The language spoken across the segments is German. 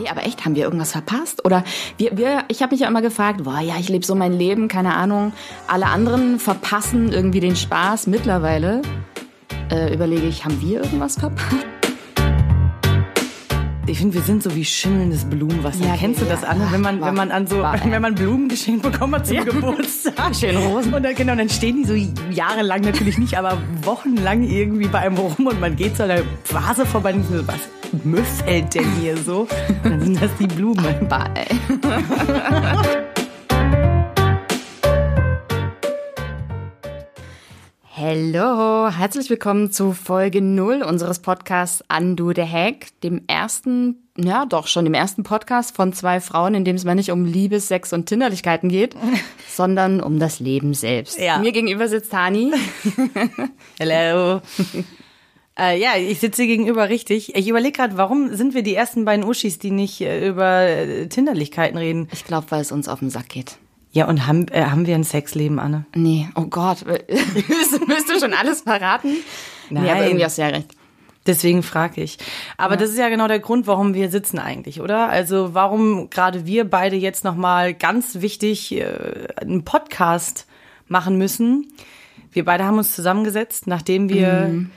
Nee, aber echt, haben wir irgendwas verpasst? Oder wir, wir ich habe mich ja immer gefragt, boah, ja, ich lebe so mein Leben, keine Ahnung. Alle anderen verpassen irgendwie den Spaß. Mittlerweile äh, überlege ich, haben wir irgendwas verpasst? Ich finde, wir sind so wie schimmelndes Blumenwasser. Ja, Kennst du das, Anne? Wenn man, wenn man an so, wenn man Blumen geschenkt bekommen hat zum ja. Geburtstag. Schön Rosen. Und dann, genau, dann stehen die so jahrelang natürlich nicht, aber wochenlang irgendwie bei einem rum und man geht zu einer Vase vorbei und so, was müffelt denn hier so? Und dann sind das die Blumen. Bye. Hallo, herzlich willkommen zu Folge 0 unseres Podcasts Undo the Hack, dem ersten, ja doch schon dem ersten Podcast von zwei Frauen, in dem es mal nicht um Liebe, Sex und Tinderlichkeiten geht, sondern um das Leben selbst. Ja. Mir gegenüber sitzt Hani. Hallo. Äh, ja, ich sitze gegenüber richtig. Ich überlege gerade, warum sind wir die ersten beiden Uschis, die nicht äh, über äh, Tinderlichkeiten reden? Ich glaube, weil es uns auf den Sack geht. Ja, und haben, äh, haben wir ein Sexleben, Anne? Nee, oh Gott, müsst du schon alles verraten? Nein. Nee, aber irgendwie hast du ja recht. Deswegen frage ich. Aber ja. das ist ja genau der Grund, warum wir sitzen eigentlich, oder? Also warum gerade wir beide jetzt nochmal ganz wichtig äh, einen Podcast machen müssen. Wir beide haben uns zusammengesetzt, nachdem wir mhm.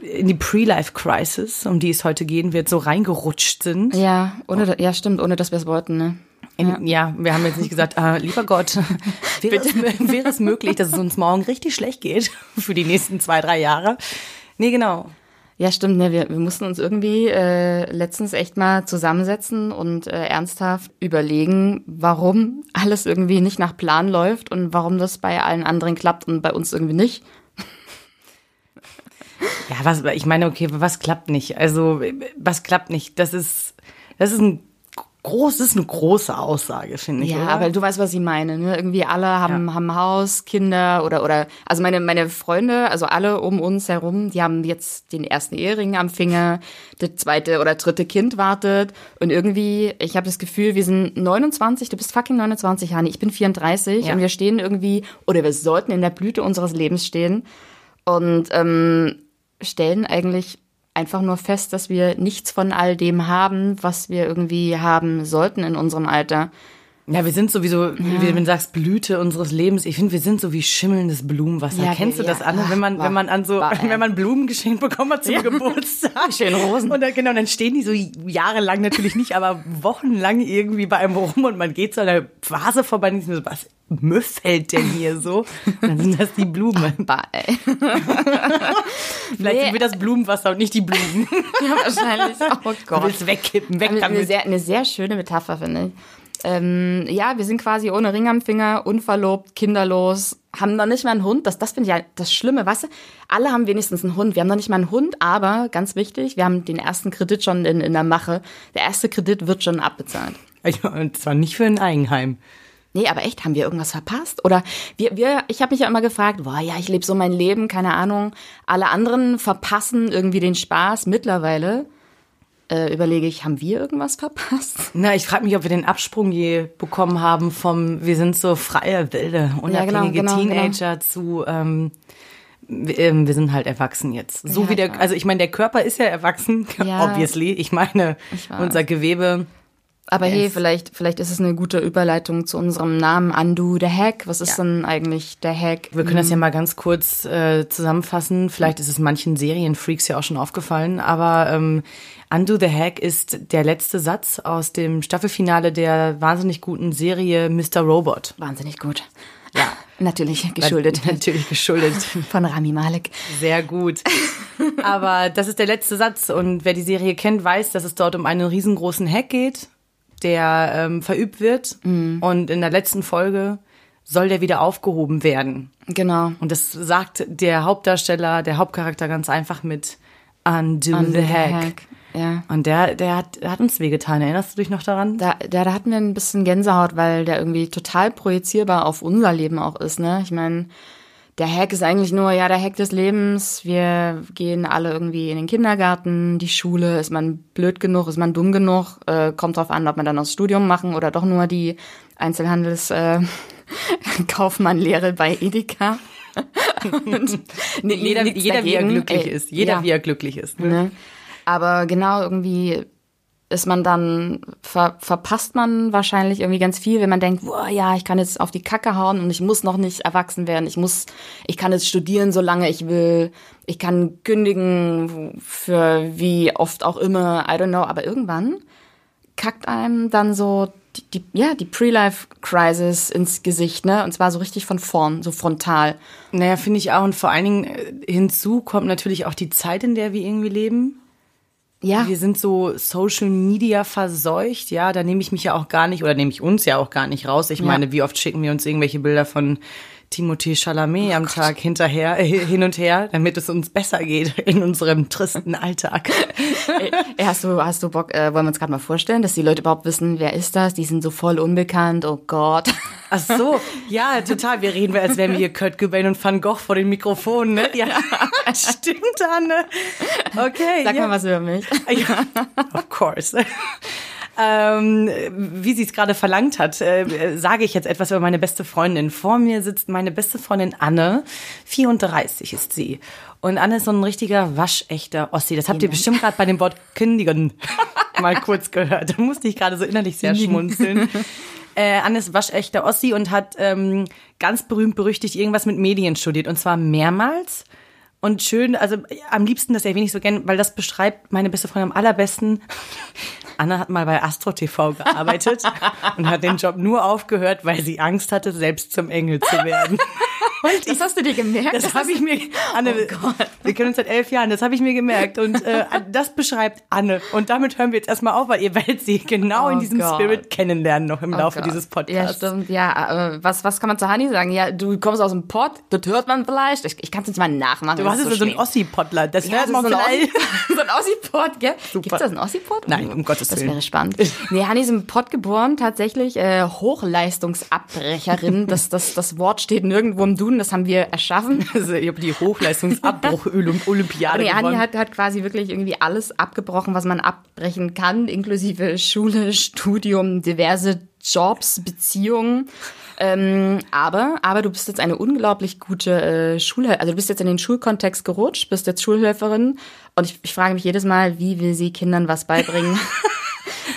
in die Pre-Life-Crisis, um die es heute gehen wird, so reingerutscht sind. Ja, ohne, ja stimmt, ohne dass wir es wollten, ne? In, ja. ja. wir haben jetzt nicht gesagt, ah, lieber Gott, wäre es, wäre es möglich, dass es uns morgen richtig schlecht geht für die nächsten zwei, drei Jahre? Nee, genau. Ja, stimmt. Ne? Wir, wir mussten uns irgendwie äh, letztens echt mal zusammensetzen und äh, ernsthaft überlegen, warum alles irgendwie nicht nach Plan läuft und warum das bei allen anderen klappt und bei uns irgendwie nicht. Ja, was, ich meine, okay, was klappt nicht? Also, was klappt nicht? Das ist, das ist ein groß ist eine große Aussage, finde ich. Ja, oder? aber du weißt, was ich meine. Ne? Irgendwie alle haben, ja. haben Haus, Kinder oder, oder, also meine, meine Freunde, also alle um uns herum, die haben jetzt den ersten Ehering am Finger, das zweite oder dritte Kind wartet und irgendwie, ich habe das Gefühl, wir sind 29, du bist fucking 29, Hani, ich bin 34 ja. und wir stehen irgendwie, oder wir sollten in der Blüte unseres Lebens stehen und ähm, stellen eigentlich einfach nur fest, dass wir nichts von all dem haben, was wir irgendwie haben sollten in unserem Alter. Ja, wir sind sowieso, ja. wie du sagst, Blüte unseres Lebens. Ich finde, wir sind so wie schimmelndes Blumenwasser. Ja, Kennst du ja, das, Anne? Wenn man, wenn man an so, war, wenn man Blumen geschenkt bekommen hat zum ja. Geburtstag. Schön Rosen. Und dann, genau, dann stehen die so jahrelang natürlich nicht, aber wochenlang irgendwie bei einem rum und man geht zu einer Vase vorbei und ich so, was müffelt denn hier so? Dann sind das die Blumen. Bye. Vielleicht nee. sind wir das Blumenwasser und nicht die Blumen. ja, wahrscheinlich. Oh Gott. Du willst wegkippen, weg damit. Eine sehr, eine sehr schöne Metapher, finde ich. Ähm, ja, wir sind quasi ohne Ring am Finger, unverlobt, kinderlos, haben noch nicht mal einen Hund. Das, das finde ich ja das Schlimme, weißt du? Alle haben wenigstens einen Hund. Wir haben noch nicht mal einen Hund, aber ganz wichtig, wir haben den ersten Kredit schon in, in der Mache. Der erste Kredit wird schon abbezahlt. Und zwar nicht für ein Eigenheim. Nee, aber echt, haben wir irgendwas verpasst? Oder wir, wir ich habe mich ja immer gefragt, boah, ja, ich lebe so mein Leben, keine Ahnung. Alle anderen verpassen irgendwie den Spaß mittlerweile äh, überlege ich, haben wir irgendwas verpasst? Na, ich frage mich, ob wir den Absprung je bekommen haben vom, wir sind so freie, wilde, unabhängige ja, genau, genau, Teenager genau. zu, ähm, wir, ähm, wir sind halt erwachsen jetzt. So ja, wie der, also ich meine, der Körper ist ja erwachsen, ja. obviously. Ich meine, ich unser Gewebe aber yes. hey, vielleicht, vielleicht ist es eine gute Überleitung zu unserem Namen Undo the Hack. Was ist ja. denn eigentlich der Hack? Wir können das ja mal ganz kurz äh, zusammenfassen. Vielleicht ist es manchen Serienfreaks ja auch schon aufgefallen, aber ähm, Undo the Hack ist der letzte Satz aus dem Staffelfinale der wahnsinnig guten Serie Mr. Robot. Wahnsinnig gut. Ja. Natürlich geschuldet. Natürlich geschuldet. Von Rami Malek. Sehr gut. Aber das ist der letzte Satz. Und wer die Serie kennt, weiß, dass es dort um einen riesengroßen Hack geht der ähm, verübt wird. Mhm. Und in der letzten Folge soll der wieder aufgehoben werden. Genau. Und das sagt der Hauptdarsteller, der Hauptcharakter ganz einfach mit Undo, Undo the, hack. hack. Ja. Und der, der hat, der hat uns wehgetan. Erinnerst du dich noch daran? Da, da, da hatten wir ein bisschen Gänsehaut, weil der irgendwie total projizierbar auf unser Leben auch ist. Ne? Ich meine, der Hack ist eigentlich nur, ja, der Hack des Lebens. Wir gehen alle irgendwie in den Kindergarten, die Schule. Ist man blöd genug, ist man dumm genug? Äh, kommt drauf an, ob man dann das Studium machen oder doch nur die Einzelhandels äh, bei Edeka. Und, nee, jeder, jeder wie er glücklich Ey, ist. Jeder, ja. wie er glücklich ist. Ne? Aber genau irgendwie ist man dann, ver, verpasst man wahrscheinlich irgendwie ganz viel, wenn man denkt, boah, ja, ich kann jetzt auf die Kacke hauen und ich muss noch nicht erwachsen werden. Ich muss, ich kann jetzt studieren, solange ich will. Ich kann kündigen für wie oft auch immer, I don't know. Aber irgendwann kackt einem dann so die, die ja, die Pre-Life-Crisis ins Gesicht, ne? Und zwar so richtig von vorn, so frontal. Naja, finde ich auch. Und vor allen Dingen äh, hinzu kommt natürlich auch die Zeit, in der wir irgendwie leben. Ja. Wir sind so Social Media verseucht, ja, da nehme ich mich ja auch gar nicht oder nehme ich uns ja auch gar nicht raus. Ich ja. meine, wie oft schicken wir uns irgendwelche Bilder von Timothée Chalamet oh am Gott. Tag hinterher, äh, hin und her, damit es uns besser geht in unserem tristen Alltag. Ey, hast du, hast du Bock, äh, wollen wir uns gerade mal vorstellen, dass die Leute überhaupt wissen, wer ist das? Die sind so voll unbekannt, oh Gott. Ach so, ja, total. Wir reden, als wären wir hier Kurt Cobain und Van Gogh vor den Mikrofonen, ne? Ja, stimmt, Anne. Okay. Sag ja. mal was über mich. Ja, of course ähm, wie sie es gerade verlangt hat, äh, sage ich jetzt etwas über meine beste Freundin. Vor mir sitzt meine beste Freundin Anne, 34 ist sie. Und Anne ist so ein richtiger waschechter Ossi. Das habt ihr bestimmt gerade bei dem Wort kündigen mal kurz gehört. Da musste ich gerade so innerlich sehr schmunzeln. Äh, Anne ist waschechter Ossi und hat ähm, ganz berühmt berüchtigt irgendwas mit Medien studiert. Und zwar mehrmals. Und schön, also am liebsten das erwähne ich so gern, weil das beschreibt meine beste Freundin am allerbesten. Anna hat mal bei Astro TV gearbeitet und hat den Job nur aufgehört, weil sie Angst hatte, selbst zum Engel zu werden. Und das hast du dir gemerkt? Das, das habe ich mir, Anne, oh wir kennen uns seit elf Jahren, das habe ich mir gemerkt. Und äh, das beschreibt Anne. Und damit hören wir jetzt erstmal auf, weil ihr werdet sie genau oh in diesem Gott. Spirit kennenlernen noch im oh Laufe Gott. dieses Podcasts. Ja, stimmt. Ja, äh, was, was kann man zu Hani sagen? Ja, du kommst aus dem Pott, das hört man vielleicht. Ich, ich kann es jetzt mal nachmachen. Du hast so, so ein Ossi-Pottler. Das ja, hört man so vielleicht. so ein Ossi-Pott, gell? Super. Gibt's das ein Ossi-Pott? Nein, um Gottes Willen. Das wäre spannend. Nee, Hani ist im Pott geboren, tatsächlich äh, Hochleistungsabbrecherin. das, das, das Wort steht nirgendwo im Duden, das haben wir erschaffen schaffen. Also ich habe die Hochleistungsabbruch-Olympiade nee, Anni hat, hat quasi wirklich irgendwie alles abgebrochen, was man abbrechen kann, inklusive Schule, Studium, diverse Jobs, Beziehungen. Ähm, aber, aber du bist jetzt eine unglaublich gute äh, Schulhelferin. Also du bist jetzt in den Schulkontext gerutscht, bist jetzt Schulhelferin. Und ich, ich frage mich jedes Mal, wie will sie Kindern was beibringen?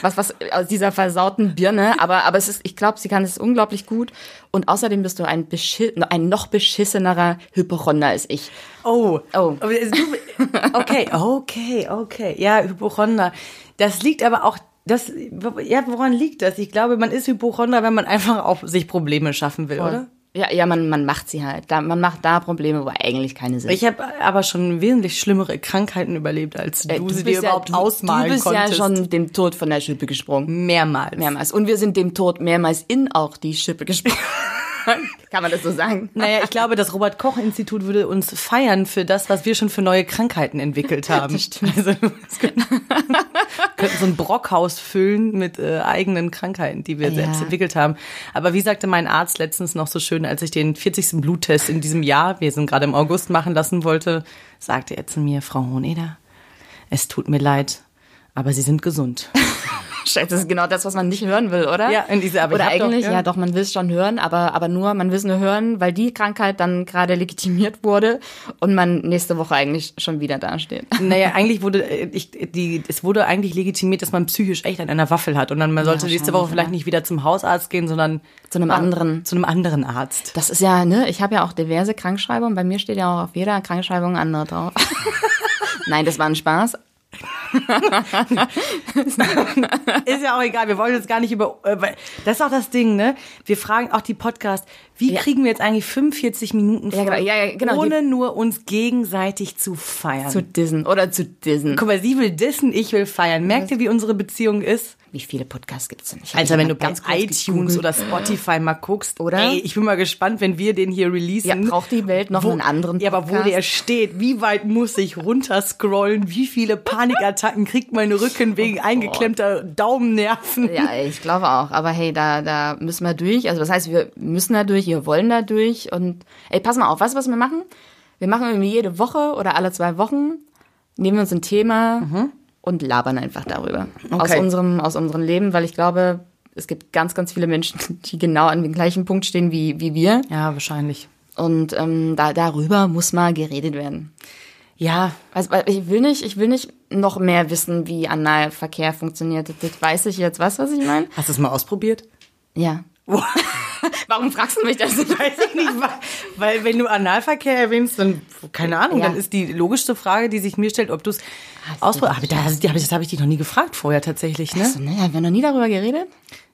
was, was aus dieser versauten Birne. Aber, aber es ist, ich glaube, sie kann es unglaublich gut. Und außerdem bist du ein, ein noch beschissenerer Hypochonder als ich. Oh, oh. Okay, okay, okay. Ja, Hypochonder. Das liegt aber auch das, ja, woran liegt das? Ich glaube, man ist Hypochonder, wenn man einfach auch sich Probleme schaffen will, Voll. oder? Ja, ja, man, man macht sie halt. Da, man macht da Probleme, wo eigentlich keine sind. Ich habe aber schon wesentlich schlimmere Krankheiten überlebt, als du, äh, du sie dir ja, überhaupt du, ausmalen konntest. Du bist konntest. ja schon dem Tod von der Schippe gesprungen. Mehrmals. Mehrmals. Und wir sind dem Tod mehrmals in auch die Schippe gesprungen. Kann man das so sagen? Naja, ich glaube, das Robert-Koch-Institut würde uns feiern für das, was wir schon für neue Krankheiten entwickelt haben. Das stimmt. Also, könnten, so ein Brockhaus füllen mit äh, eigenen Krankheiten, die wir ja. selbst entwickelt haben. Aber wie sagte mein Arzt letztens noch so schön, als ich den 40. Bluttest in diesem Jahr, wir sind gerade im August, machen lassen wollte, sagte er zu mir, Frau Honeder, es tut mir leid, aber Sie sind gesund. Scheiße, das ist genau das, was man nicht hören will, oder? Ja, in diese aber Oder eigentlich, doch, ja. ja. doch, man will es schon hören, aber, aber nur, man will es nur hören, weil die Krankheit dann gerade legitimiert wurde und man nächste Woche eigentlich schon wieder dasteht. Naja, eigentlich wurde, äh, ich, die, es wurde eigentlich legitimiert, dass man psychisch echt an einer Waffel hat und dann man sollte ja, nächste Woche vielleicht nicht wieder zum Hausarzt gehen, sondern zu einem anderen. Zu einem anderen Arzt. Das ist ja, ne, ich habe ja auch diverse Krankschreibungen, bei mir steht ja auch auf jeder Krankschreibung andere drauf. Nein, das war ein Spaß ist ja auch egal, wir wollen jetzt gar nicht über. Äh, das ist auch das Ding, ne? Wir fragen auch die Podcast, wie ja. kriegen wir jetzt eigentlich 45 Minuten ja, genau, ja, genau, ohne nur uns gegenseitig zu feiern? Zu dissen oder zu dissen. Guck mal, sie will dissen, ich will feiern. Merkt ihr, wie unsere Beziehung ist? Wie viele Podcasts gibt es denn? Ich also wenn du bei iTunes gegoogelt. oder Spotify mal guckst, oder? Ey, ich bin mal gespannt, wenn wir den hier releasen. Ja, braucht die Welt noch wo, einen anderen Podcast? Ja, aber wo der steht, wie weit muss ich runterscrollen, wie viele Panikattacken kriegt mein Rücken wegen oh eingeklemmter Daumennerven? Ja, ich glaube auch. Aber hey, da, da müssen wir durch. Also das heißt, wir müssen da durch, wir wollen da durch. Und ey, pass mal auf, weißt du, was wir machen? Wir machen irgendwie jede Woche oder alle zwei Wochen, nehmen wir uns ein Thema, mhm und labern einfach darüber. Okay. Aus, unserem, aus unserem Leben, weil ich glaube, es gibt ganz, ganz viele Menschen, die genau an dem gleichen Punkt stehen wie, wie wir. Ja, wahrscheinlich. Und ähm, da, darüber muss mal geredet werden. Ja. Also, ich will nicht, ich will nicht noch mehr wissen, wie Analverkehr funktioniert. Das weiß ich jetzt. Du, was ich meine? Hast du es mal ausprobiert? Ja. Warum fragst du mich das? Weiß ich nicht, weil, weil wenn du Analverkehr erwähnst, dann, keine Ahnung, ja. dann ist die logischste Frage, die sich mir stellt, ob du es ausprobierst. Aber das, das habe ich dich noch nie gefragt vorher tatsächlich, ne? Also, ne? Haben wir noch nie darüber geredet?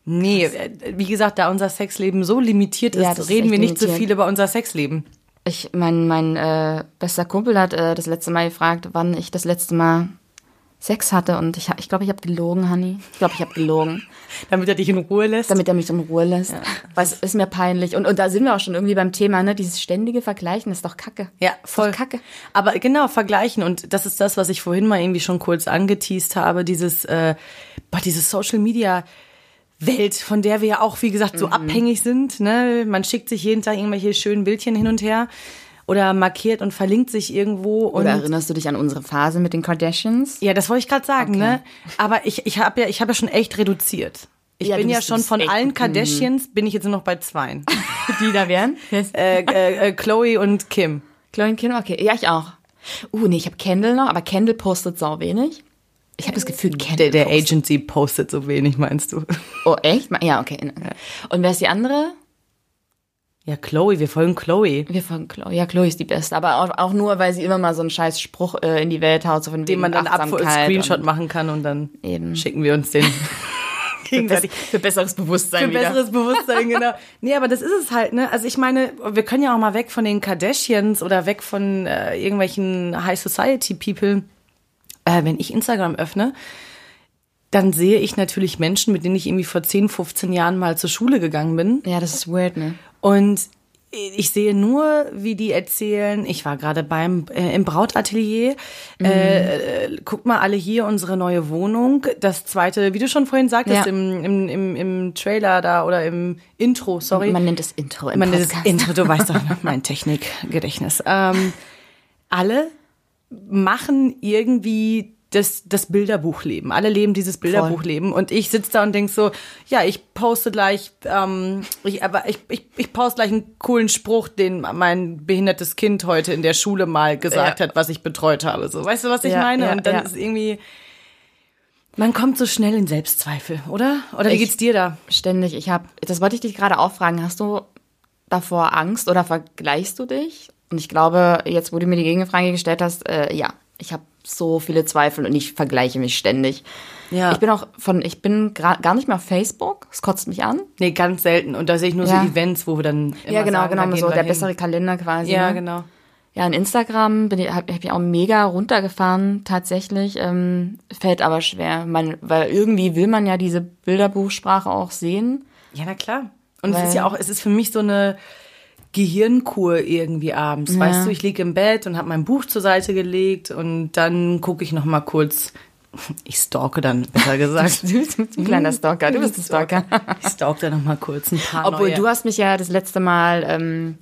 Nee, äh, wie gesagt, da unser Sexleben so limitiert ist, ja, reden ist wir nicht limitiert. so viel über unser Sexleben. Ich, mein, mein äh, bester Kumpel hat äh, das letzte Mal gefragt, wann ich das letzte Mal Sex hatte und ich, ich glaube, ich habe gelogen, Honey. Ich glaube, ich habe gelogen. Damit er dich in Ruhe lässt? Damit er mich in Ruhe lässt. Ja. Weil es ist mir peinlich. Und, und da sind wir auch schon irgendwie beim Thema, ne? Dieses ständige Vergleichen ist doch Kacke. Ja, voll. Kacke. Aber genau, vergleichen. Und das ist das, was ich vorhin mal irgendwie schon kurz angeteased habe. Dieses, äh, boah, dieses Social Media Welt, von der wir ja auch, wie gesagt, so mhm. abhängig sind. Ne? Man schickt sich jeden Tag irgendwelche schönen Bildchen hin und her oder markiert und verlinkt sich irgendwo. Oder erinnerst du dich an unsere Phase mit den Kardashians? Ja, das wollte ich gerade sagen, okay. ne? Aber ich, ich habe ja, ich habe ja schon echt reduziert. Ich ja, bin ja schon von allen Kardashians, bin ich jetzt nur noch bei zweien. Die da wären? äh, äh, äh, Chloe und Kim. Chloe und Kim, okay. Ja, ich auch. Uh, nee, ich habe Kendall noch, aber Kendall postet sau wenig. Ich habe das Gefühl, Kendall Der, der Agency postet so wenig, meinst du? Oh, echt? Ja, okay. Und wer ist die andere? Ja, Chloe, wir folgen Chloe. Wir folgen Chloe. Ja, Chloe ist die Beste. Aber auch, auch nur, weil sie immer mal so einen scheiß Spruch äh, in die Welt haut, so von Den man dann ab Screenshot machen kann und dann eben. schicken wir uns den. gegenseitig. Für, für, besseres Bewusstsein. Für wieder. besseres Bewusstsein, genau. Nee, aber das ist es halt, ne? Also ich meine, wir können ja auch mal weg von den Kardashians oder weg von äh, irgendwelchen High Society People. Äh, wenn ich Instagram öffne, dann sehe ich natürlich Menschen, mit denen ich irgendwie vor 10, 15 Jahren mal zur Schule gegangen bin. Ja, das ist weird, ne? Und ich sehe nur, wie die erzählen, ich war gerade beim äh, im Brautatelier. Mhm. Äh, guck mal alle hier unsere neue Wohnung. Das zweite, wie du schon vorhin sagtest, ja. im, im, im, im Trailer da oder im Intro, sorry. Man nennt es Intro im Man Podcast. nennt es Intro, du weißt doch mein Technikgedächtnis. Ähm, alle machen irgendwie das, das Bilderbuchleben. Alle leben dieses Bilderbuchleben. Und ich sitze da und denk so, ja, ich poste gleich, ähm, ich, aber ich, ich, ich poste gleich einen coolen Spruch, den mein behindertes Kind heute in der Schule mal gesagt ja. hat, was ich betreut habe. So, weißt du, was ich ja, meine? Ja, und dann ist irgendwie. Man kommt so schnell in Selbstzweifel, oder? Oder wie ich, geht's dir da? Ständig. Ich habe, das wollte ich dich gerade auch fragen. Hast du davor Angst oder vergleichst du dich? Und ich glaube, jetzt, wo du mir die Gegenfrage gestellt hast, äh, ja, ich habe so viele Zweifel und ich vergleiche mich ständig. Ja. Ich bin auch von, ich bin gar nicht mehr auf Facebook. Es kotzt mich an. Nee, ganz selten. Und da sehe ich nur ja. so Events, wo wir dann immer Ja, genau, sagen, genau, so der bessere Kalender quasi. Ja, ne? genau. Ja, in Instagram bin ich, habe hab ich auch mega runtergefahren, tatsächlich. Ähm, fällt aber schwer, man, weil irgendwie will man ja diese Bilderbuchsprache auch sehen. Ja, na klar. Und es ist ja auch, es ist für mich so eine, Gehirnkur irgendwie abends. Ja. Weißt du, ich liege im Bett und habe mein Buch zur Seite gelegt und dann gucke ich noch mal kurz. Ich stalke dann, besser gesagt. du bist ein kleiner Stalker, du bist ein Stalker. ich stalke dann noch mal kurz ein paar Obwohl, neue. du hast mich ja das letzte Mal ähm,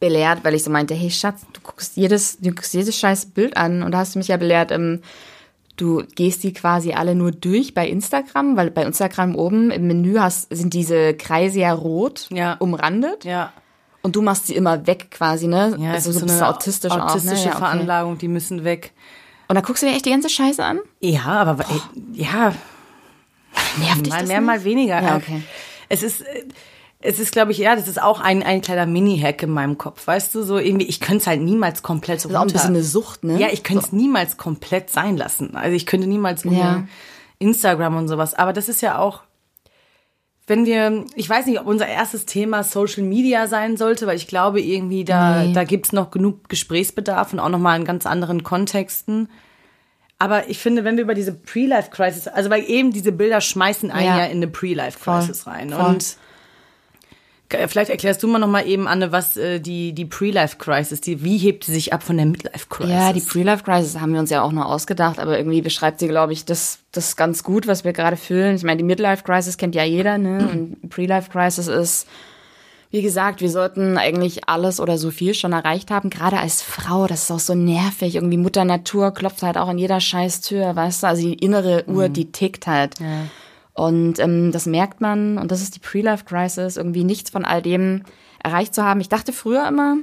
belehrt, weil ich so meinte, hey Schatz, du guckst jedes, du guckst jedes scheiß Bild an und da hast du mich ja belehrt, ähm, du gehst die quasi alle nur durch bei Instagram, weil bei Instagram oben im Menü hast, sind diese Kreise ja rot ja. umrandet. Ja. Und du machst sie immer weg quasi, ne? Ja, also so, so eine autistisch autistische auch, ne? ja, okay. Veranlagung, die müssen weg. Und dann guckst du dir echt die ganze Scheiße an? Ja, aber ey, ja. Nervt dich mal das mehr, nicht? mal weniger. Ja, okay. Es ist, es ist, glaube ich, ja, das ist auch ein, ein kleiner Mini-Hack in meinem Kopf, weißt du, so irgendwie, ich könnte es halt niemals komplett so Das ist auch ein bisschen eine Sucht, ne? Ja, ich könnte es so. niemals komplett sein lassen. Also ich könnte niemals ja. Instagram und sowas. Aber das ist ja auch, wenn wir, ich weiß nicht, ob unser erstes Thema Social Media sein sollte, weil ich glaube irgendwie, da, nee. da gibt's noch genug Gesprächsbedarf und auch nochmal in ganz anderen Kontexten. Aber ich finde, wenn wir über diese Pre-Life-Crisis, also weil eben diese Bilder schmeißen einen ja, ja in eine Pre-Life-Crisis rein. Voll. Und Vielleicht erklärst du mal noch mal eben, Anne, was äh, die, die Pre-Life-Crisis, die, wie hebt sie sich ab von der Midlife-Crisis? Ja, die Pre-Life-Crisis haben wir uns ja auch nur ausgedacht, aber irgendwie beschreibt sie, glaube ich, das, das ganz gut, was wir gerade fühlen. Ich meine, die Midlife-Crisis kennt ja jeder, ne? Und Pre-Life-Crisis ist, wie gesagt, wir sollten eigentlich alles oder so viel schon erreicht haben, gerade als Frau, das ist auch so nervig. Irgendwie Mutter Natur klopft halt auch an jeder scheiß Tür, weißt du? Also die innere Uhr, mhm. die tickt halt. Ja. Und ähm, das merkt man, und das ist die Pre-Life-Crisis, irgendwie nichts von all dem erreicht zu haben. Ich dachte früher immer,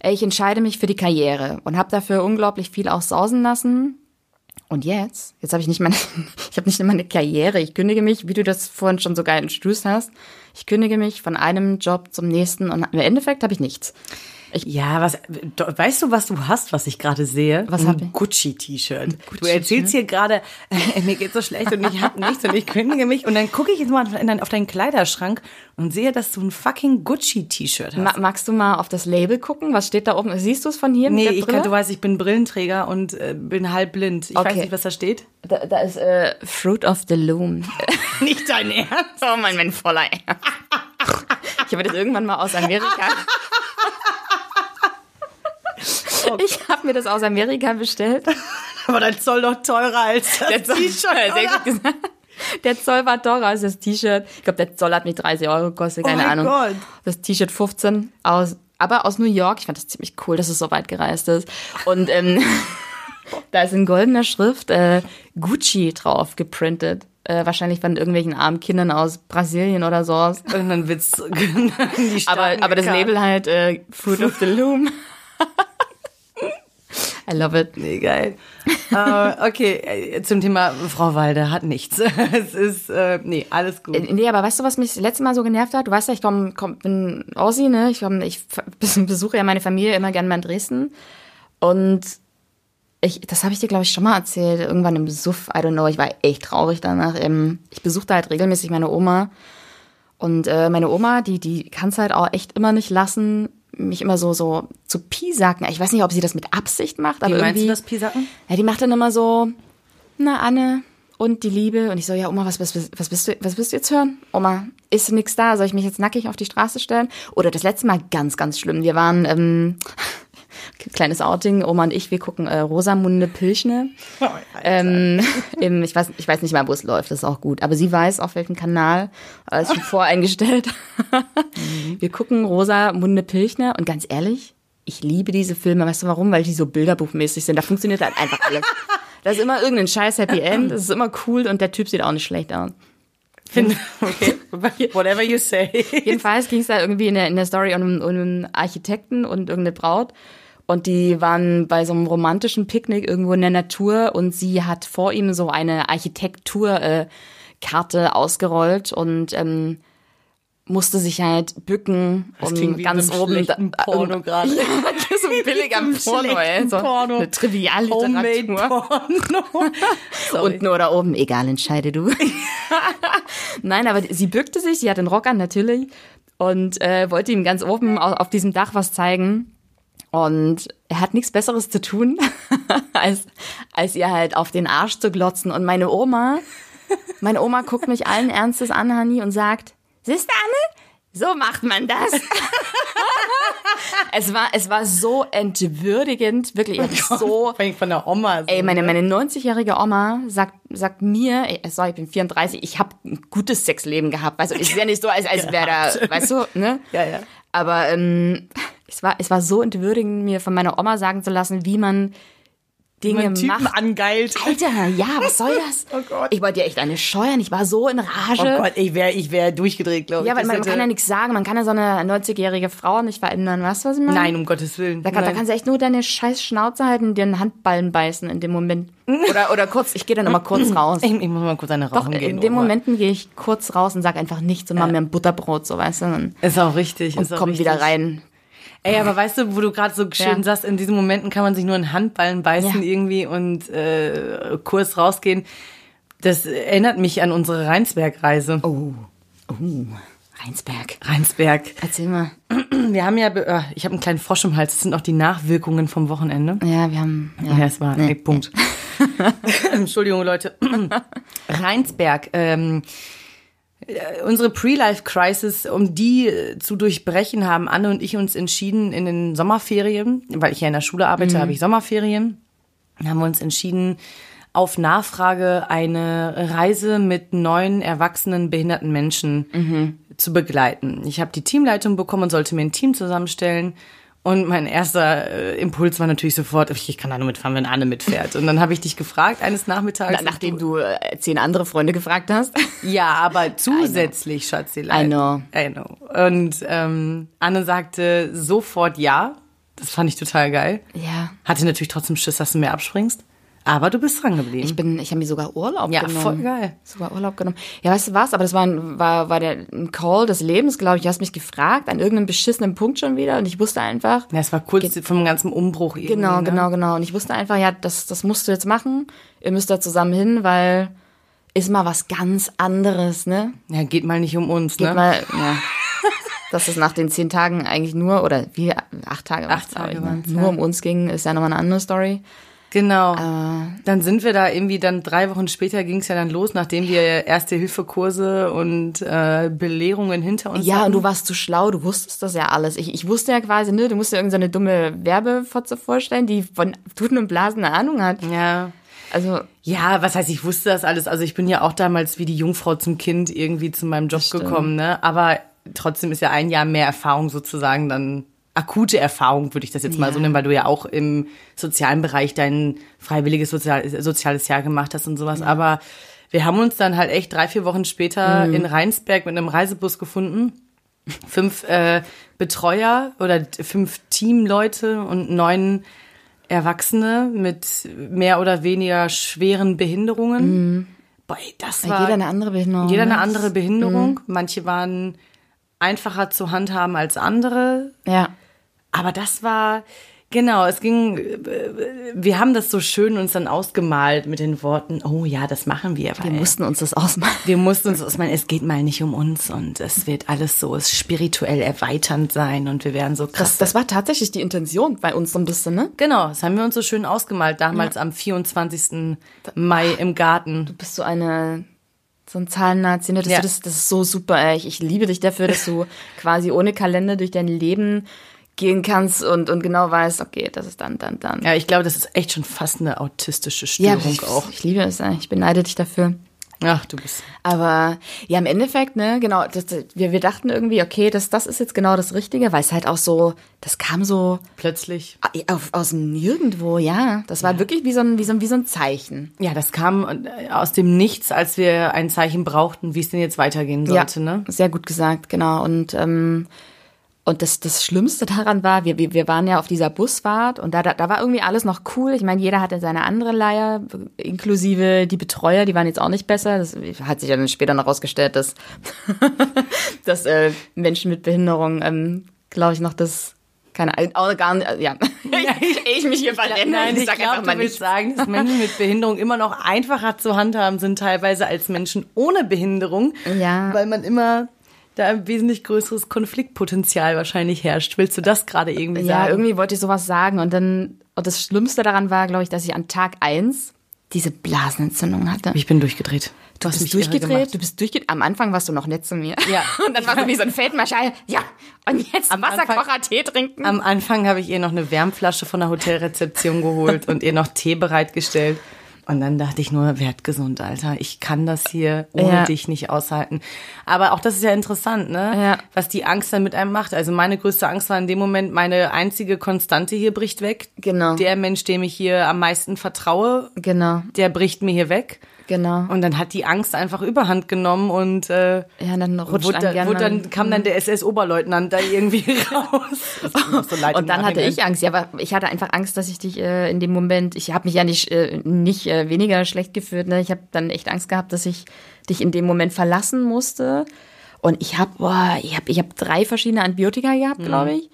ey, ich entscheide mich für die Karriere und habe dafür unglaublich viel auch sausen lassen. Und jetzt, jetzt habe ich nicht meine, ich habe nicht meine Karriere. Ich kündige mich, wie du das vorhin schon so geil introduced hast. Ich kündige mich von einem Job zum nächsten und im Endeffekt habe ich nichts. Ich ja, was weißt du, was du hast, was ich gerade sehe? Was ein ich? Gucci-T-Shirt. Gucci du erzählst hier gerade, äh, mir geht so schlecht und ich habe nichts und ich kündige mich und dann gucke ich jetzt mal auf deinen Kleiderschrank und sehe, dass du ein fucking Gucci-T-Shirt hast. Ma magst du mal auf das Label gucken? Was steht da oben? Siehst du es von hier? Nee, ich kann, du weißt, ich bin Brillenträger und äh, bin halb blind. Ich okay. weiß nicht, was da steht. Da, da ist äh, Fruit of the Loom. nicht dein Ernst? Oh mein, mein voller Ernst. Ich habe das irgendwann mal aus Amerika. Ich habe mir das aus Amerika bestellt. Aber dein Zoll doch teurer als das T-Shirt. Sehr gut gesagt. Der Zoll war teurer als das T-Shirt. Ich glaube, der Zoll hat mich 30 Euro gekostet, keine oh Ahnung. Gott. Das T-Shirt 15 aus, aber aus New York. Ich fand das ziemlich cool, dass es so weit gereist ist. Und ähm, da ist in goldener Schrift äh, Gucci drauf geprintet. Äh, wahrscheinlich von irgendwelchen armen Kindern aus Brasilien oder so. Dann wird's aber, aber das Label halt äh, Food of the Loom. I love it. Nee, geil. uh, okay, äh, zum Thema Frau Walde hat nichts. es ist, äh, nee, alles gut. Äh, nee, aber weißt du, was mich das letzte Mal so genervt hat? Du weißt ja, ich komm, komm, bin Aussie, ne? Ich, komm, ich besuche ja meine Familie immer gerne mal in Dresden. Und ich, das habe ich dir, glaube ich, schon mal erzählt. Irgendwann im Suff, I don't know, ich war echt traurig danach. Ich besuchte halt regelmäßig meine Oma. Und äh, meine Oma, die, die kann es halt auch echt immer nicht lassen, mich immer so, so zu piesacken. Ich weiß nicht, ob sie das mit Absicht macht, aber Wie irgendwie. meinst du das piesacken? Ja, die macht dann immer so, na Anne und die Liebe. Und ich so, ja Oma, was, was, was, bist du, was willst du jetzt hören? Oma, ist nix da? Soll ich mich jetzt nackig auf die Straße stellen? Oder das letzte Mal ganz, ganz schlimm. Wir waren, ähm, kleines Outing, Oma und ich, wir gucken äh, Rosamunde Pilchne. Oh, ähm, im, ich, weiß, ich weiß nicht mal, wo es läuft, das ist auch gut. Aber sie weiß, auf welchem Kanal, alles schon voreingestellt. mhm. Wir gucken Rosamunde Pilchne und ganz ehrlich, ich liebe diese Filme. Weißt du warum? Weil die so bilderbuchmäßig sind. Da funktioniert halt einfach alles. Da ist immer irgendein scheiß Happy End, das ist immer cool und der Typ sieht auch nicht schlecht aus. Find, okay, whatever you say. Jedenfalls ging es da irgendwie in der, in der Story um, um einen Architekten und irgendeine Braut. Und die waren bei so einem romantischen Picknick irgendwo in der Natur und sie hat vor ihm so eine Architekturkarte äh, ausgerollt und ähm, musste sich halt bücken das um ganz oben da, Porno gerade. Ja, so ein billiger Porno, ey. So Porno. Eine Trivialliteratur. Porno. Unten oder oben, egal, entscheide du. Nein, aber sie bückte sich, sie hat den Rock an natürlich und äh, wollte ihm ganz oben auf, auf diesem Dach was zeigen. Und er hat nichts Besseres zu tun, als, als ihr halt auf den Arsch zu glotzen. Und meine Oma, meine Oma guckt mich allen Ernstes an, Hani, und sagt, siehst du, Anne? So macht man das. es war, es war so entwürdigend, wirklich, oh so. Von der Oma. So, ey, meine, ne? meine 90-jährige Oma sagt, sagt mir, ey, sorry, ich bin 34, ich habe ein gutes Sexleben gehabt. Du, ist ja nicht so, als, als wäre da, weißt du, ne? Ja, ja. Aber ähm, es war, es war so entwürdigend, mir von meiner Oma sagen zu lassen, wie man Dinge Typen macht. angeilt. Alter, ja, was soll das? oh Gott. Ich wollte ja echt eine scheuern. Ich war so in Rage. Oh Gott, ich wäre ich wär durchgedreht, glaube ich. Ja, weil man, man kann ja nichts sagen. Man kann ja so eine 90-jährige Frau nicht verändern. Weißt du, was ich meine? Nein, um Gottes Willen. Da, kann, da kannst du echt nur deine scheiß Schnauze halten und dir einen Handballen beißen in dem Moment. Oder, oder kurz, ich gehe dann immer kurz raus. Ich, ich, muss mal kurz eine rauchen Doch, gehen. In den Momenten gehe ich kurz raus und sag einfach nichts und ja. mach mir ein Butterbrot, so weißt du. ist auch richtig. Und komm wieder rein. Ey, aber weißt du, wo du gerade so schön ja. sagst, in diesen Momenten kann man sich nur in Handballen beißen ja. irgendwie und äh, kurz rausgehen. Das erinnert mich an unsere Rheinsberg-Reise. Oh. Oh. Rheinsberg. Rheinsberg. Erzähl mal. Wir haben ja, äh, ich habe einen kleinen Frosch im Hals. Das sind auch die Nachwirkungen vom Wochenende. Ja, wir haben. Ja, ja es war. Nee. Punkt. Entschuldigung, Leute. Rheinsberg. Ähm, äh, unsere Pre-Life-Crisis, um die äh, zu durchbrechen, haben Anne und ich uns entschieden in den Sommerferien, weil ich ja in der Schule arbeite, mhm. habe ich Sommerferien, haben wir uns entschieden, auf Nachfrage eine Reise mit neun erwachsenen behinderten Menschen mhm. zu begleiten. Ich habe die Teamleitung bekommen und sollte mir ein Team zusammenstellen. Und mein erster äh, Impuls war natürlich sofort, ich kann da nur mitfahren, wenn Anne mitfährt. Und dann habe ich dich gefragt eines Nachmittags. Na, nachdem du äh, zehn andere Freunde gefragt hast? Ja, aber zusätzlich, Schatzelein. I know. I know. Und ähm, Anne sagte sofort ja. Das fand ich total geil. Ja. Hatte natürlich trotzdem Schiss, dass du mehr abspringst. Aber du bist dran geblieben. Ich bin, ich habe mir sogar Urlaub ja, genommen. voll geil. Sogar Urlaub genommen. Ja, weißt du was? Aber das war, ein, war, war der, ein Call des Lebens, glaube ich. Du hast mich gefragt, an irgendeinem beschissenen Punkt schon wieder. Und ich wusste einfach. Ja, es war kurz vom ganzen Umbruch irgendwie. Genau, ne? genau, genau. Und ich wusste einfach, ja, das, das musst du jetzt machen. Ihr müsst da zusammen hin, weil ist mal was ganz anderes, ne? Ja, geht mal nicht um uns, Geht ne? mal, ja. Dass es nach den zehn Tagen eigentlich nur, oder wie, acht Tage, Acht glaub ich, Tage ne? nur ja. um uns ging, ist ja nochmal eine andere Story. Genau. Äh. dann sind wir da irgendwie dann drei Wochen später ging es ja dann los, nachdem wir Erste-Hilfe-Kurse und äh, Belehrungen hinter uns Ja, hatten. und du warst zu schlau, du wusstest das ja alles. Ich, ich wusste ja quasi, ne, du musst dir irgendeine so dumme Werbefotze vorstellen, die von Tuten und Blasen eine Ahnung hat. ja. Also, Ja, was heißt, ich wusste das alles. Also ich bin ja auch damals wie die Jungfrau zum Kind irgendwie zu meinem Job gekommen, ne? Aber trotzdem ist ja ein Jahr mehr Erfahrung sozusagen dann akute Erfahrung, würde ich das jetzt mal Ja. so nennen, weil du ja auch im sozialen Bereich dein freiwilliges Sozial soziales Jahr gemacht hast und sowas. Aber wir haben uns dann halt echt drei, vier Wochen später Mhm. in Rheinsberg mit einem Reisebus gefunden. Fünf äh, Betreuer oder fünf Teamleute und neun Erwachsene mit mehr oder weniger schweren Behinderungen. Boah, ey, das war jeder eine andere Behinderung. jeder ne? eine andere Behinderung. Manche waren einfacher zu handhaben als andere. Ja. Aber das war, genau, es ging, äh, wir haben das so schön uns dann ausgemalt mit den Worten, oh ja, das machen wir. Wir weil mussten uns das ausmalen. wir mussten uns ausmalen, es geht mal nicht um uns und es wird alles so spirituell erweiternd sein und wir werden so krass. Das, das war tatsächlich die Intention bei uns so ein bisschen, ne? genau, das haben wir uns so schön ausgemalt, damals am 24. Mai im Garten. Du bist so eine, so ein Zahlennazi, ne? Das, Ja. das, das ist so super, ey. Ich, ich liebe dich dafür, dass du quasi ohne Kalender durch dein Leben gehen kannst und, und genau weißt, okay, das ist dann, dann, dann. Ja, ich glaube, das ist echt schon fast eine autistische Ja, Störung ich, auch. ich liebe es, ich beneide dich dafür. Ach, du bist. Aber ja, im Endeffekt, ne, genau, das, wir, wir dachten irgendwie, okay, das, das ist jetzt genau das Richtige, weil es halt auch so, das kam so Plötzlich. auf, aus dem Nirgendwo, ja. Das war wirklich wie so, ein, wie, so, ein- wie so ein Zeichen. Ja, das kam äh, aus dem Nichts, als wir ein Zeichen brauchten, wie es denn jetzt weitergehen sollte, ne? Sehr gut gesagt, genau. Und, ähm, und das, das Schlimmste daran war, wir, wir, waren ja auf dieser Busfahrt und da, da, da war irgendwie alles noch cool. Ich meine, jeder hatte seine andere Leier, inklusive die Betreuer, die waren jetzt auch nicht besser. Das hat sich ja dann später noch rausgestellt, dass, dass äh, Menschen mit Behinderung, ähm, glaube ich, noch das keine Ahnung, gar nicht, ja. ich, ich mich hier verrenne. Nein, ich sag glaube, einfach mal du willst sagen, dass Menschen mit Behinderung immer noch einfacher zu handhaben sind teilweise als Menschen ohne Behinderung. Ja. Weil man immer da ein wesentlich größeres Konfliktpotenzial wahrscheinlich herrscht. Willst du das gerade irgendwie Ja, sagen? irgendwie wollte ich sowas sagen. Und dann, und das Schlimmste daran war, glaube ich, dass ich an Tag eins diese Blasenentzündung hatte. Ich bin durchgedreht. Du hast bist mich durchgedreht, du bist durchgedreht. Am Anfang warst du noch nett zu mir. Ja. Und dann warst du wie so ein Feldmarschall. Ja. Und jetzt Am Wasserkocher, Tee trinken. Am Anfang habe ich ihr noch eine Wärmflasche von der Hotelrezeption geholt und ihr noch Tee bereitgestellt. Und dann dachte ich nur, werd gesund, Alter. Ich kann das hier ohne Ja. dich nicht aushalten. Aber auch das ist ja interessant, ne? Ja. Was die Angst dann mit einem macht. Also meine größte Angst war in dem Moment, meine einzige Konstante hier bricht weg. Genau. Der Mensch, dem ich hier am meisten vertraue, genau, der bricht mir hier weg. Genau. Und dann hat die Angst einfach überhand genommen und äh, ja, dann rutscht wurde, einem da, gerne wurde mal- dann, kam dann der SS-Oberleutnant da irgendwie raus. So leid Und dann hatte ich Angst. Ja, aber ich hatte einfach Angst, dass ich dich äh, in dem Moment, ich habe mich ja nicht, äh, nicht äh, weniger schlecht gefühlt. Ne? Ich habe dann echt Angst gehabt, dass ich dich in dem Moment verlassen musste. Und ich habe, boah, ich habe ich hab drei verschiedene Antibiotika Mhm. gehabt, glaube ich.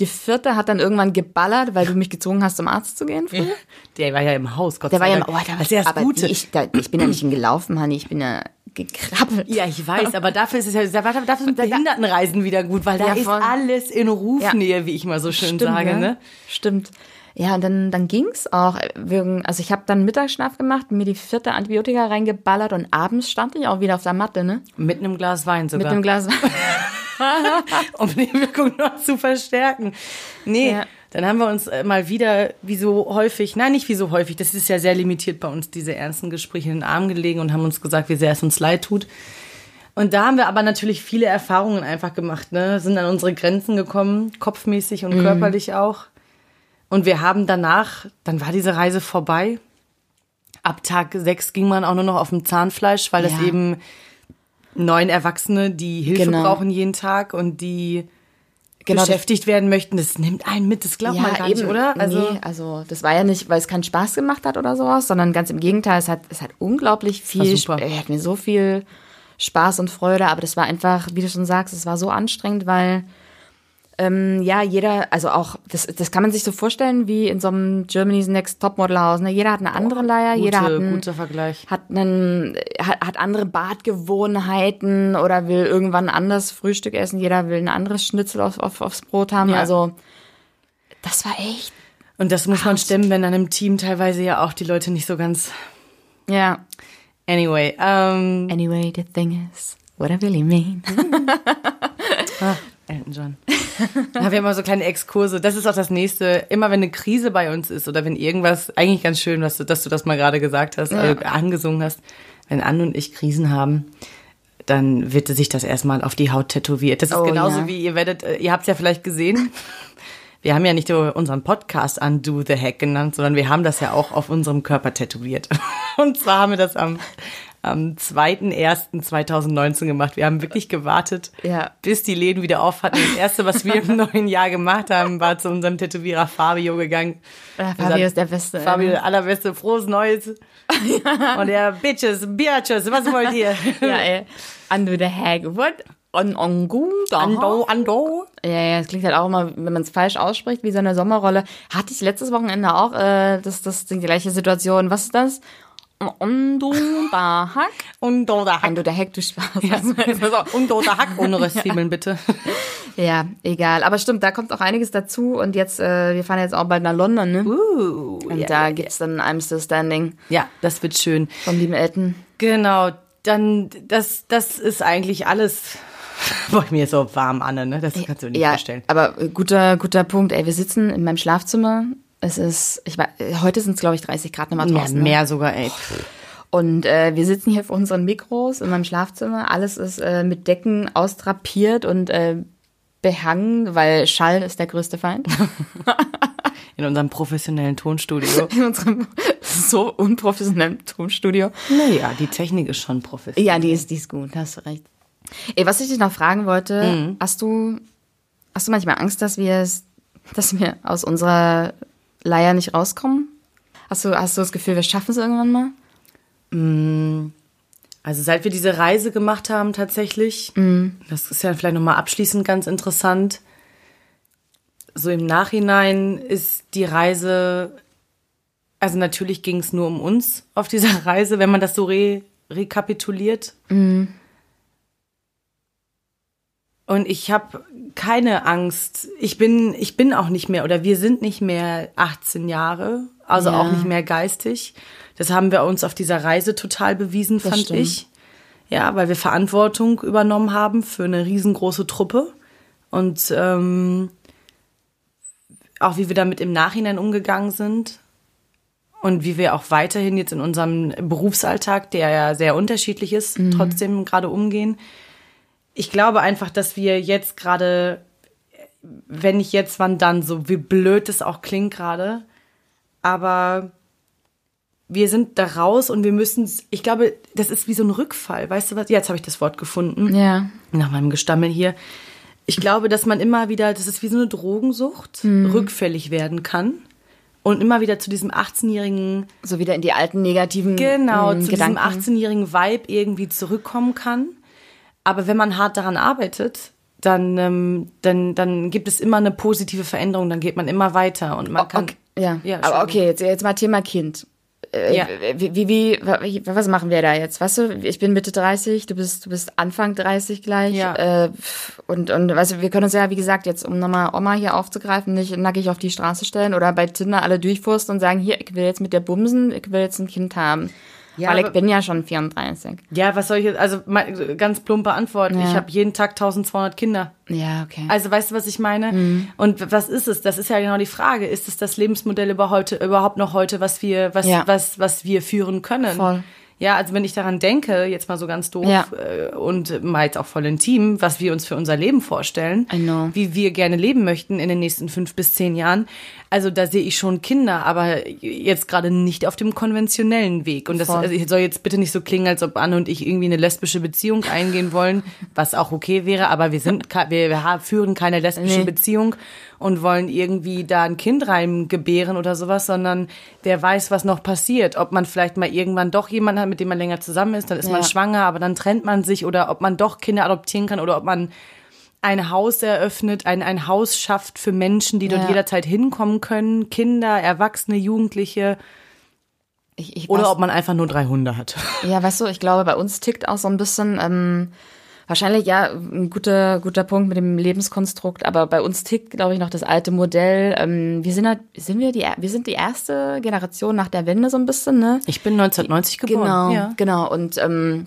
Die vierte hat dann irgendwann geballert, weil du mich gezwungen hast, zum Arzt zu gehen. Früher. Der war ja im Haus, Gott Der war sei ja, Dank. oh, das ist ja das aber Gute. Ich, da, ich bin ja nicht gelaufen, Honey, ich bin ja gekrabbelt. ja, ich weiß, aber dafür ist es ja, dafür sind Behindertenreisen wieder gut, weil da Ja, ist alles in Rufnähe, wie ich mal so schön sage, ne? Stimmt. Ja, und dann, dann ging's auch. Also ich habe dann Mittagsschlaf gemacht, mir die vierte Antibiotika reingeballert und abends stand ich auch wieder auf der Matte, ne? Mit einem Glas Wein Mit sogar, einem Glas. um die Wirkung noch zu verstärken. Nee, Ja. dann haben wir uns äh, mal wieder, wie so häufig, nein, nicht wie so häufig, das ist ja sehr limitiert bei uns, diese ernsten Gespräche in den Arm gelegen und haben uns gesagt, wie sehr es uns leid tut. Und da haben wir aber natürlich viele Erfahrungen einfach gemacht, ne? Sind an unsere Grenzen gekommen, kopfmäßig und körperlich auch. Und wir haben danach, dann war diese Reise vorbei. Ab Tag sechs ging man auch nur noch auf dem Zahnfleisch, weil Ja. eben neun Erwachsene, die Hilfe Genau. brauchen jeden Tag und die genau, beschäftigt werden möchten. Das nimmt einen mit, das glaubt ja, man gar eben, nicht, oder? Also, nee, also das war ja nicht, weil es keinen Spaß gemacht hat oder sowas, sondern ganz im Gegenteil, es hat, es hat unglaublich viel, es hat mir so viel Spaß und Freude, aber das war einfach, wie du schon sagst, es war so anstrengend, weil ähm, ja, jeder, also auch, das, das kann man sich so vorstellen wie in so einem Germany's Next Topmodel Haus. Ne? Jeder hat eine andere Leier, gute, jeder hat, einen, guter Vergleich. Hat, einen, hat, hat andere Badgewohnheiten oder will irgendwann anders Frühstück essen. Jeder will ein anderes Schnitzel auf, auf, aufs Brot haben. Ja. Also das war echt. Und das muss man stemmen, wenn dann im Team teilweise ja auch die Leute nicht so ganz. Ja. Anyway. Um, anyway, the thing is, what I really mean. ah, Elton John. Ja, wir haben immer so kleine Exkurse. Das ist auch das nächste. Immer wenn eine Krise bei uns ist oder wenn irgendwas, eigentlich ganz schön, dass du, dass du das mal gerade gesagt hast, ja. also angesungen hast. Wenn Anne und ich Krisen haben, dann wird sich das erstmal auf die Haut tätowiert. Das ist oh, genauso ja. wie ihr werdet, äh, ihr habt es ja vielleicht gesehen. Wir haben ja nicht nur unseren Podcast Undo the Hack genannt, sondern wir haben das ja auch auf unserem Körper tätowiert. Und zwar haben wir das am am 2.1.2019 gemacht. Wir haben wirklich gewartet, ja. bis die Läden wieder auf hatten. Das erste, was wir im neuen Jahr gemacht haben, war zu unserem Tätowierer Fabio gegangen. Ja, Fabio gesagt, ist der Beste. Fabio, der allerbeste, frohes Neues. Ja. Und der Bitches, Bitches, was wollt ihr? ja, ey. Undo the Hag. What? On, on, Ando, Ando. Ja, ja, es klingt halt auch immer, wenn man es falsch ausspricht, wie so eine Sommerrolle. Hatte ich letztes Wochenende auch, äh, das, das ist die gleiche Situation. Was ist das? Da Hack. Und du Spaß. Ja. Und du da Hack ohne Röstzwiebeln, bitte. Ja, egal. Aber stimmt, da kommt auch einiges dazu. Und jetzt, äh, wir fahren jetzt auch bald nach London, ne? Uh, und yeah, da gibt's dann I'm Still Standing. Ja, das wird schön. Vom lieben Elton. Genau. Dann, das, das ist eigentlich alles. Boah, mir so warm, Anne, ne? Das kannst du nicht ja, vorstellen. Aber guter, guter Punkt. Ey, wir sitzen in meinem Schlafzimmer es ist, ich war, heute sind es glaube ich 30 Grad nochmal draußen. Ja, mehr ne? sogar, ey. Und äh, wir sitzen hier vor unseren Mikros in meinem Schlafzimmer. Alles ist äh, mit Decken austrapiert und äh, behangen, weil Schall ist der größte Feind. in unserem professionellen Tonstudio. In unserem so unprofessionellen Tonstudio. Naja, die Technik ist schon professionell. Ja, die ist, die ist gut, hast du recht. Ey, was ich dich noch fragen wollte, mhm. hast du, hast du manchmal Angst, dass wir es, dass wir aus unserer Leier nicht rauskommen? Hast du, hast du das Gefühl, wir schaffen es irgendwann mal? Mm, also seit wir diese Reise gemacht haben tatsächlich, mm. das ist ja vielleicht nochmal abschließend ganz interessant, so im Nachhinein ist die Reise, also natürlich ging es nur um uns auf dieser Reise, wenn man das so re rekapituliert. Mm. Und ich habe keine Angst. Ich bin, ich bin auch nicht mehr oder wir sind nicht mehr 18 Jahre, also ja. auch nicht mehr geistig. Das haben wir uns auf dieser Reise total bewiesen, das fand stimmt. ich. Ja, weil wir Verantwortung übernommen haben für eine riesengroße Truppe und ähm, auch wie wir damit im Nachhinein umgegangen sind und wie wir auch weiterhin jetzt in unserem Berufsalltag, der ja sehr unterschiedlich ist, mhm. trotzdem gerade umgehen ich glaube einfach, dass wir jetzt gerade, wenn nicht jetzt, wann dann, so wie blöd es auch klingt gerade, aber wir sind da raus und wir müssen, ich glaube, das ist wie so ein Rückfall, weißt du was? Jetzt habe ich das Wort gefunden. Ja. Nach meinem Gestammel hier. Ich glaube, dass man immer wieder, das ist wie so eine Drogensucht, mhm. rückfällig werden kann und immer wieder zu diesem 18-jährigen so wieder in die alten negativen genau mh, zu Gedanken. diesem 18-jährigen Vibe irgendwie zurückkommen kann aber wenn man hart daran arbeitet, dann, ähm, dann, dann gibt es immer eine positive Veränderung, dann geht man immer weiter und man kann. Okay, ja. ja aber okay, jetzt, jetzt mal Thema Kind. Äh, ja. Wie, wie, wie, was machen wir da jetzt? Weißt du, ich bin Mitte 30, du bist, du bist Anfang 30 gleich. Ja. Äh, und, und weißt du, wir können uns ja, wie gesagt, jetzt, um nochmal Oma hier aufzugreifen, nicht nackig auf die Straße stellen oder bei Tinder alle durchforsten und sagen, hier, ich will jetzt mit der bumsen, ich will jetzt ein Kind haben. Ja, Weil ich bin ja schon 34. Ja, was soll ich jetzt, also ganz plumpe Antwort. Ja. Ich habe jeden Tag 1200 Kinder. Ja, okay. Also weißt du, was ich meine? Mhm. Und was ist es? Das ist ja genau die Frage. Ist es das Lebensmodell überhaupt, überhaupt noch heute, was wir, was, ja. was, was wir führen können? Voll. Ja, also wenn ich daran denke, jetzt mal so ganz doof Ja. äh, und mal jetzt auch voll intim, was wir uns für unser Leben vorstellen, wie wir gerne leben möchten in den nächsten fünf bis zehn Jahren. Also da sehe ich schon Kinder, aber jetzt gerade nicht auf dem konventionellen Weg. Und das also, soll jetzt bitte nicht so klingen, als ob Anne und ich irgendwie eine lesbische Beziehung eingehen wollen, was auch okay wäre, aber wir sind, wir, wir führen keine lesbische Nee. Beziehung und wollen irgendwie da ein Kind reingebären oder sowas, sondern wer weiß, was noch passiert. Ob man vielleicht mal irgendwann doch jemanden hat, mit dem man länger zusammen ist, dann ist man Ja. schwanger, aber dann trennt man sich oder ob man doch Kinder adoptieren kann oder ob man ein Haus eröffnet, ein, ein Haus schafft für Menschen, die dort Ja. jederzeit hinkommen können, Kinder, Erwachsene, Jugendliche Ich, ich oder ob man einfach nur drei Hunde hat. Ja, weißt du, ich glaube, bei uns tickt auch so ein bisschen, ähm, wahrscheinlich ja, ein guter, guter Punkt mit dem Lebenskonstrukt, aber bei uns tickt, glaube ich, noch das alte Modell. Ähm, wir sind halt, sind wir die, wir sind die erste Generation nach der Wende so ein bisschen, ne? Ich bin 1990 geboren. Genau, Ja. genau. Und ähm,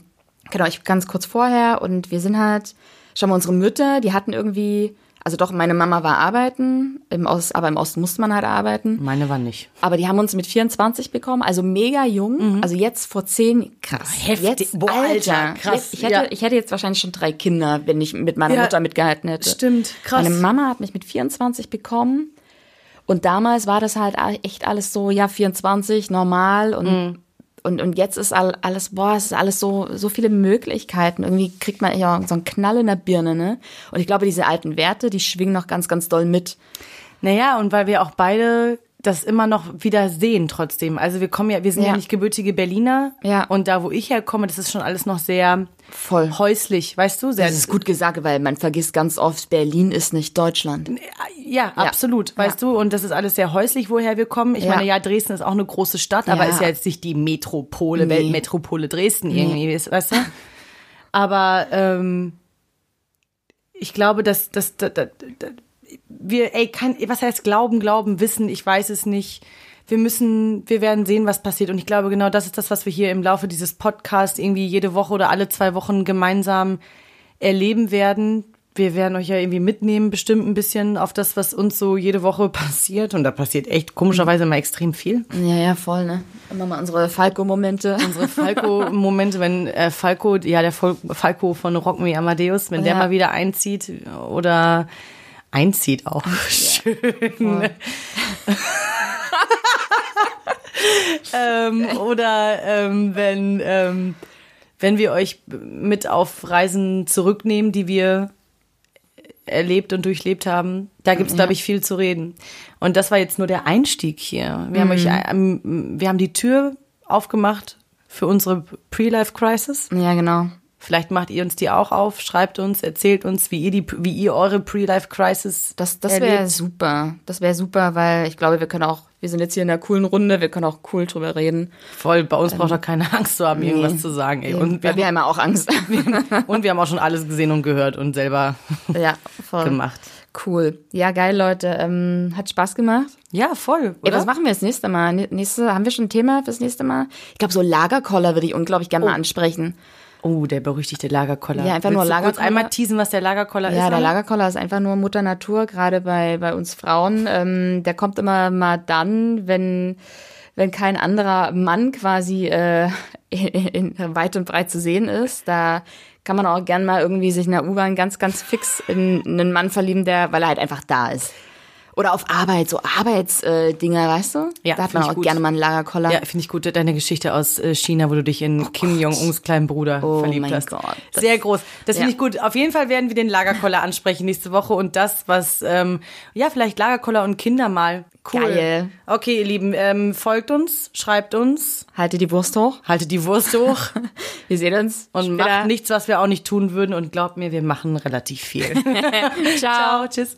genau, ich ganz kurz vorher und wir sind halt, schau mal, unsere Mütter, die hatten irgendwie, also doch, meine Mama war arbeiten, im Ost, aber im Osten musste man halt arbeiten. Meine war nicht. Aber die haben uns mit 24 bekommen, also mega jung. Also jetzt vor zehn, krass. Mhm. Heftig. Jetzt, Boah, Alter, Alter, krass, Ich hätte, ja. ich hätte jetzt wahrscheinlich schon drei Kinder, wenn ich mit meiner Ja, Mutter mitgehalten hätte. stimmt, krass. Meine Mama hat mich mit 24 bekommen. Und damals war das halt echt alles so, ja, 24, normal und Mhm. Und, und jetzt ist all- alles, boah, es ist alles so, so viele Möglichkeiten. Irgendwie kriegt man ja so einen Knall in der Birne, ne? Und ich glaube, diese alten Werte, die schwingen noch ganz, ganz doll mit. Naja, und weil wir auch beide das immer noch wieder sehen trotzdem. Also wir kommen ja, wir sind ja, Ja. nicht gebürtige Berliner. Ja. Und da, wo ich herkomme, das ist schon alles noch sehr Voll. häuslich, weißt du? Sehr, Das ist gut gesagt, weil man vergisst ganz oft, Berlin ist nicht Deutschland. Ja, absolut, weißt du? Und das ist alles sehr häuslich, woher wir kommen. Ich Ja. meine, ja, Dresden ist auch eine große Stadt, aber Ja. ist ja jetzt nicht die Metropole, Nee. Weltmetropole Dresden irgendwie, weißt du? Aber ähm, ich glaube, dass, dass, dass, dass wir, ey, kann, was heißt Glauben, Glauben, Wissen, ich weiß es nicht. Wir müssen, wir werden sehen, was passiert. Und ich glaube, genau das ist das, was wir hier im Laufe dieses Podcasts irgendwie jede Woche oder alle zwei Wochen gemeinsam erleben werden. Wir werden euch ja irgendwie mitnehmen, bestimmt ein bisschen auf das, was uns so jede Woche passiert. Und da passiert echt komischerweise immer extrem viel. Ja, ja, voll, ne? Immer mal unsere Falco-Momente. Unsere Falco-Momente, wenn äh, Falco, ja, der Falco von Rock Me Amadeus, wenn der Ja. mal wieder einzieht oder einzieht auch. Schön. ähm, oder ähm, wenn, ähm, wenn wir euch mit auf Reisen zurücknehmen, die wir erlebt und durchlebt haben. Da gibt's glaube ich, viel zu reden. Und das war jetzt nur der Einstieg hier. Wir haben euch, ähm, wir haben die Tür aufgemacht für unsere Pre-Life Crisis. Ja, genau. Vielleicht macht ihr uns die auch auf, schreibt uns, erzählt uns, wie ihr die, wie ihr eure Pre-Life Crisis Das, das wäre super. Das wäre super, weil ich glaube, wir können auch, wir sind jetzt hier in einer coolen Runde, wir können auch cool drüber reden. Voll, bei uns braucht ihr keine Angst zu haben, irgendwas zu sagen. Ey. Und, wir, weil wir haben ja auch Angst. und wir haben auch schon alles gesehen und gehört und selber ja, voll. gemacht. Cool. Ja, geil, Leute. Ähm, hat Spaß gemacht. Ja, voll. Ey, Oder? was machen wir das nächste Mal? Nä- Nächste, haben wir schon ein Thema fürs nächste Mal? Ich glaube, so Lagerkoller würde ich unglaublich gerne mal ansprechen. Oh, der berüchtigte Lagerkoller. Ja, einfach Willst nur du kurz Lagerkoller? einmal teasen, was der Lagerkoller ist. Ja, der? Lagerkoller ist einfach nur Mutter Natur, gerade bei, bei uns Frauen. Ähm, der kommt immer mal dann, wenn, wenn kein anderer Mann quasi äh, in, in weit und breit zu sehen ist. Da kann man auch gern mal irgendwie sich in der U-Bahn ganz, ganz fix in einen Mann verlieben, der, weil er halt einfach da ist. Oder auf Arbeit, so Arbeitsdinger, äh, weißt du? Ja, da hat man ich auch gut. gerne mal einen Lagerkoller. Ja, finde ich gut. Deine Geschichte aus äh, China, wo du dich in Kim Jong-uns kleinen Bruder Oh verliebt mein hast. Gott, Sehr groß. Das finde Ja. ich gut. Auf jeden Fall werden wir den Lagerkoller ansprechen nächste Woche und das, was, ähm, ja, vielleicht Lagerkoller und Kinder mal. Cool. Geil. Okay, ihr Lieben, ähm, folgt uns, schreibt uns, Halte die Wurst hoch. haltet die Wurst hoch Wir sehen uns. und später. macht nichts, was wir auch nicht tun würden und glaubt mir, wir machen relativ viel. Ciao. Ciao, tschüss.